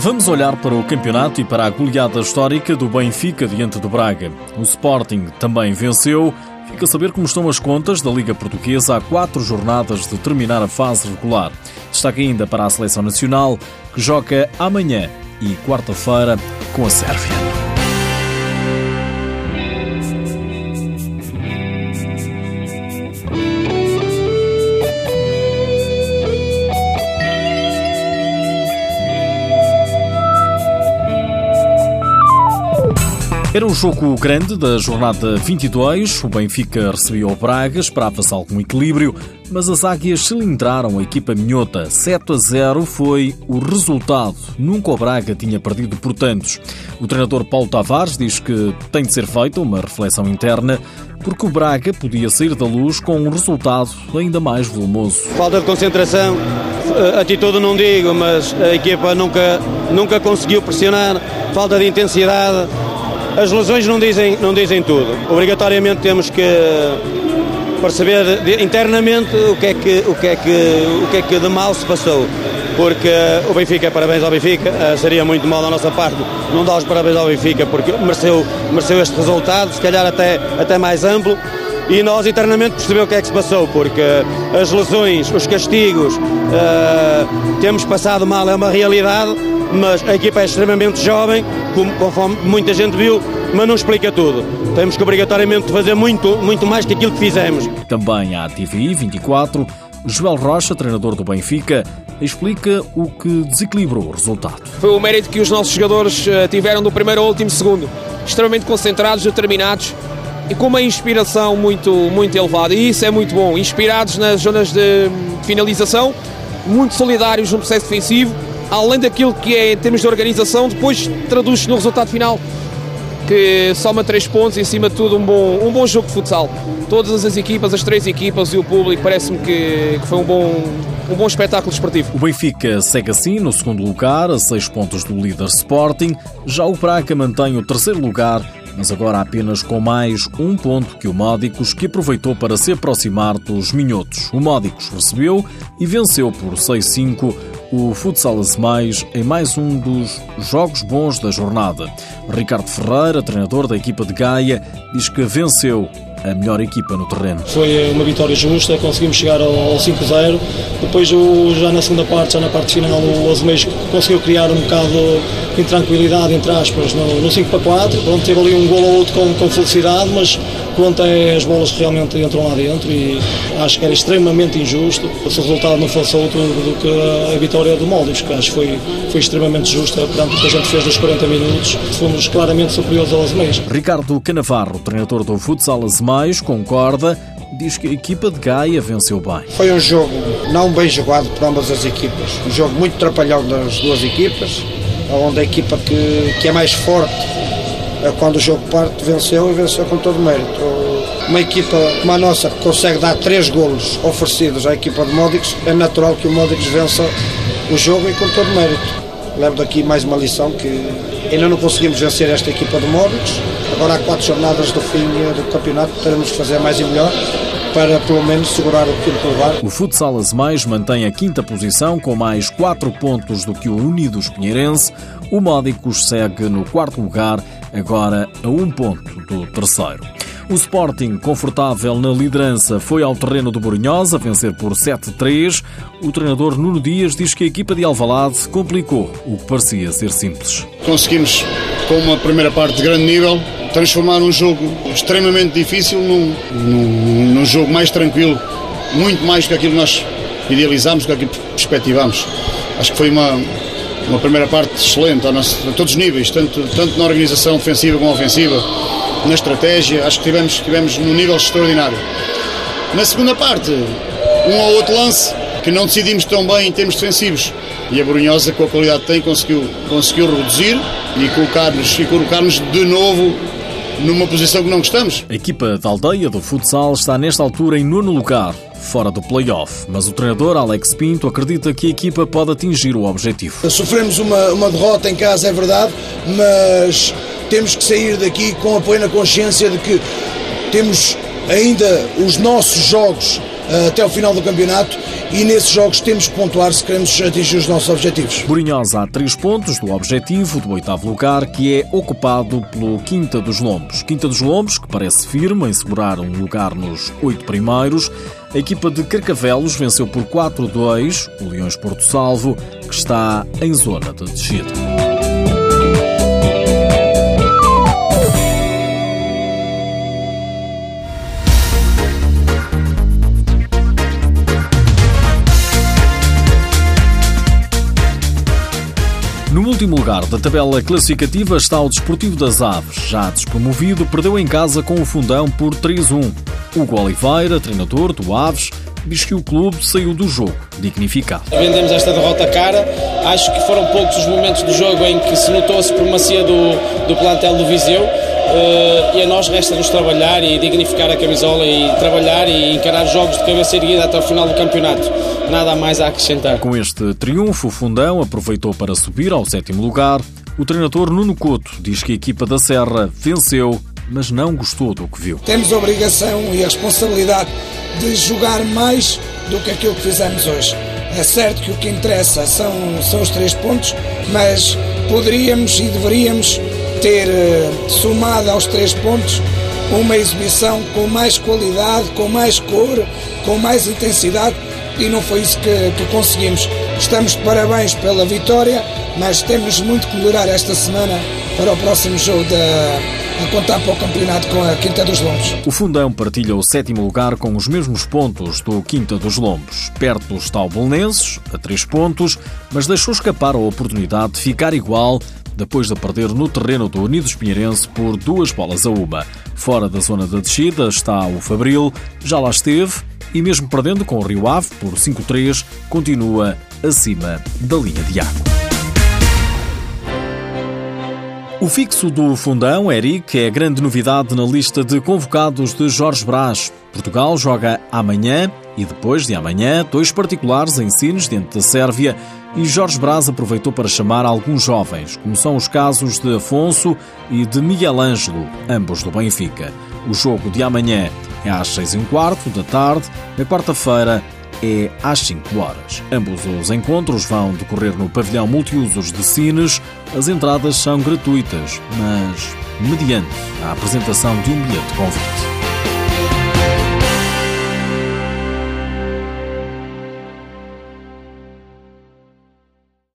Vamos olhar para o campeonato e para a goleada histórica do Benfica diante do Braga. O Sporting também venceu. Fica a saber como estão as contas da Liga Portuguesa há quatro jornadas de terminar a fase regular. Destaque ainda para a Seleção Nacional, que joga amanhã e quarta-feira com a Sérvia. Era o jogo grande da jornada 22. O Benfica recebeu o Braga, esperava-se algum equilíbrio, mas as águias cilindraram a equipa minhota. 7 a 0 foi o resultado. Nunca o Braga tinha perdido por tantos. O treinador Paulo Tavares diz que tem de ser feita uma reflexão interna porque o Braga podia sair da luz com um resultado ainda mais volumoso. Falta de concentração, atitude não digo, mas a equipa nunca, nunca conseguiu pressionar, falta de intensidade as lesões não dizem, não dizem tudo. Obrigatoriamente temos que perceber internamente o que, é que, o, que é que, o que é que de mal se passou. Porque o Benfica, parabéns ao Benfica, eh, seria muito mal da nossa parte não dar os parabéns ao Benfica, porque mereceu, mereceu este resultado, se calhar até, até mais amplo e nós internamente percebemos o que é que se passou, porque as lesões, os castigos, uh, temos passado mal, é uma realidade, mas a equipa é extremamente jovem, como, conforme muita gente viu, mas não explica tudo. Temos que obrigatoriamente fazer muito, muito mais que aquilo que fizemos. Também à TVI 24, Joel Rocha, treinador do Benfica, explica o que desequilibrou o resultado. Foi o mérito que os nossos jogadores eh, tiveram do primeiro ao último segundo, extremamente concentrados, determinados e com uma inspiração muito, muito elevada. E isso é muito bom. Inspirados nas zonas de finalização, muito solidários no processo defensivo além daquilo que é em termos de organização, depois traduz no resultado final que soma três pontos e, acima de tudo, um bom, um bom jogo de futsal. Todas as equipas, as três equipas e o público, parece-me que, que, foi um bom, um bom espetáculo desportivo. O Benfica segue assim no segundo lugar, a seis pontos do líder Sporting. Já o Braga mantém o terceiro lugar mas agora apenas com mais um ponto que o Módicos, que aproveitou para se aproximar dos minhotos. O Módicos recebeu e venceu por 6-5 o Futsal Mais em mais um dos jogos bons da jornada. Ricardo Ferreira, treinador da equipa de Gaia, diz que venceu a melhor equipa no terreno. Foi uma vitória justa, conseguimos chegar ao 5-0. Depois, já na segunda parte, já na parte final, o Azeméis conseguiu criar um bocado de intranquilidade, entre aspas, no, no 5 para 4. Pronto, teve ali um gol ou outro com, com felicidade, mas pronto, é as bolas que realmente entram lá dentro e acho que era extremamente injusto se o resultado não fosse outro do que a vitória do Moldes, que acho que foi, foi extremamente justa perante o que a gente fez nos 40 minutos. Fomos claramente superiores ao Azeméis. Ricardo Canavarro, treinador do futsal Azeméis, mais concorda, diz que a equipa de Gaia venceu bem. Foi um jogo não bem jogado por ambas as equipas. Um jogo muito trapalhão das duas equipas, onde a equipa que, que é mais forte, quando o jogo parte, venceu e venceu com todo mérito. Uma equipa como a nossa que consegue dar três golos oferecidos à equipa de Módicos, é natural que o Módicos vença o jogo e com todo mérito. Levo daqui mais uma lição que ainda não conseguimos vencer esta equipa de Módicos, Agora há quatro jornadas do fim do campeonato, teremos que fazer mais e melhor para pelo menos segurar o quinto lugar. O Futsal Mais mantém a quinta posição com mais quatro pontos do que o Unidos Pinheirense. O Módicos segue no quarto lugar, agora a um ponto do terceiro. O Sporting, confortável na liderança, foi ao terreno do Borinhosa a vencer por 7-3. O treinador Nuno Dias diz que a equipa de Alvalade complicou o que parecia ser simples. Conseguimos, com uma primeira parte de grande nível, transformar um jogo extremamente difícil num, num, num jogo mais tranquilo, muito mais que aquilo que nós idealizámos, que aquilo que perspectivámos. Acho que foi uma, uma primeira parte excelente a, nosso, a, todos os níveis, tanto, tanto na organização defensiva como ofensiva, na estratégia, acho que tivemos, tivemos num nível extraordinário. Na segunda parte, um ou outro lance que não decidimos tão bem em termos defensivos. E a Brunhosa, com a qualidade que tem, conseguiu, conseguiu reduzir e colocar-nos colocar de novo numa posição que não gostamos. A equipa da aldeia do futsal está nesta altura em nono lugar, fora do play-off, mas o treinador Alex Pinto acredita que a equipa pode atingir o objetivo. Sofremos uma, uma derrota em casa, é verdade, mas temos que sair daqui com a plena consciência de que temos ainda os nossos jogos uh, até o final do campeonato e nesses jogos temos que pontuar se queremos atingir os nossos objetivos. Borinhosa há três pontos do objetivo do oitavo lugar, que é ocupado pelo Quinta dos Lombos. Quinta dos Lombos, que parece firme em segurar um lugar nos oito primeiros. A equipa de Carcavelos venceu por 4-2 o Leões Porto Salvo, que está em zona de descida. Lugar da tabela classificativa está o Desportivo das Aves. Já despromovido, perdeu em casa com o Fundão por 3-1. Hugo Oliveira, treinador do Aves, diz que o clube saiu do jogo dignificado. Vendemos esta derrota cara. Acho que foram poucos os momentos do jogo em que se notou a supremacia do, do plantel do Viseu. Uh, e a nós resta-nos trabalhar e dignificar a camisola e trabalhar e encarar jogos de cabeça erguida até o final do campeonato. Nada mais a acrescentar. Com este triunfo, o Fundão aproveitou para subir ao sétimo lugar. O treinador Nuno Couto diz que a equipa da Serra venceu, mas não gostou do que viu. Temos a obrigação e a responsabilidade de jogar mais do que aquilo que fizemos hoje. É certo que o que interessa são, são os três pontos, mas poderíamos e deveríamos ter eh, somado aos três pontos uma exibição com mais qualidade, com mais cor, com mais intensidade e não foi isso que, que conseguimos. Estamos de parabéns pela vitória, mas temos muito que melhorar esta semana para o próximo jogo da a contar para o campeonato com a Quinta dos Lombos. O Fundão partilha o sétimo lugar com os mesmos pontos do Quinta dos Lombos. Perto está o Bolonenses, a três pontos, mas deixou escapar a oportunidade de ficar igual depois de perder no terreno do Unidos Pinheirense por duas bolas a uma. Fora da zona da descida está o Fabril, já lá esteve e mesmo perdendo com o Rio Ave por 5-3, continua acima da linha de água. O fixo do fundão, Eric, é a grande novidade na lista de convocados de Jorge Brás. Portugal joga amanhã e depois de amanhã dois particulares em Sines, dentro da Sérvia, e Jorge Braz aproveitou para chamar alguns jovens, como são os casos de Afonso e de Miguel Ângelo, ambos do Benfica. O jogo de amanhã é às seis e um quarto da tarde, na quarta-feira é às 5 horas. Ambos os encontros vão decorrer no pavilhão multiusos de Sines. As entradas são gratuitas, mas mediante a apresentação de um bilhete de convite.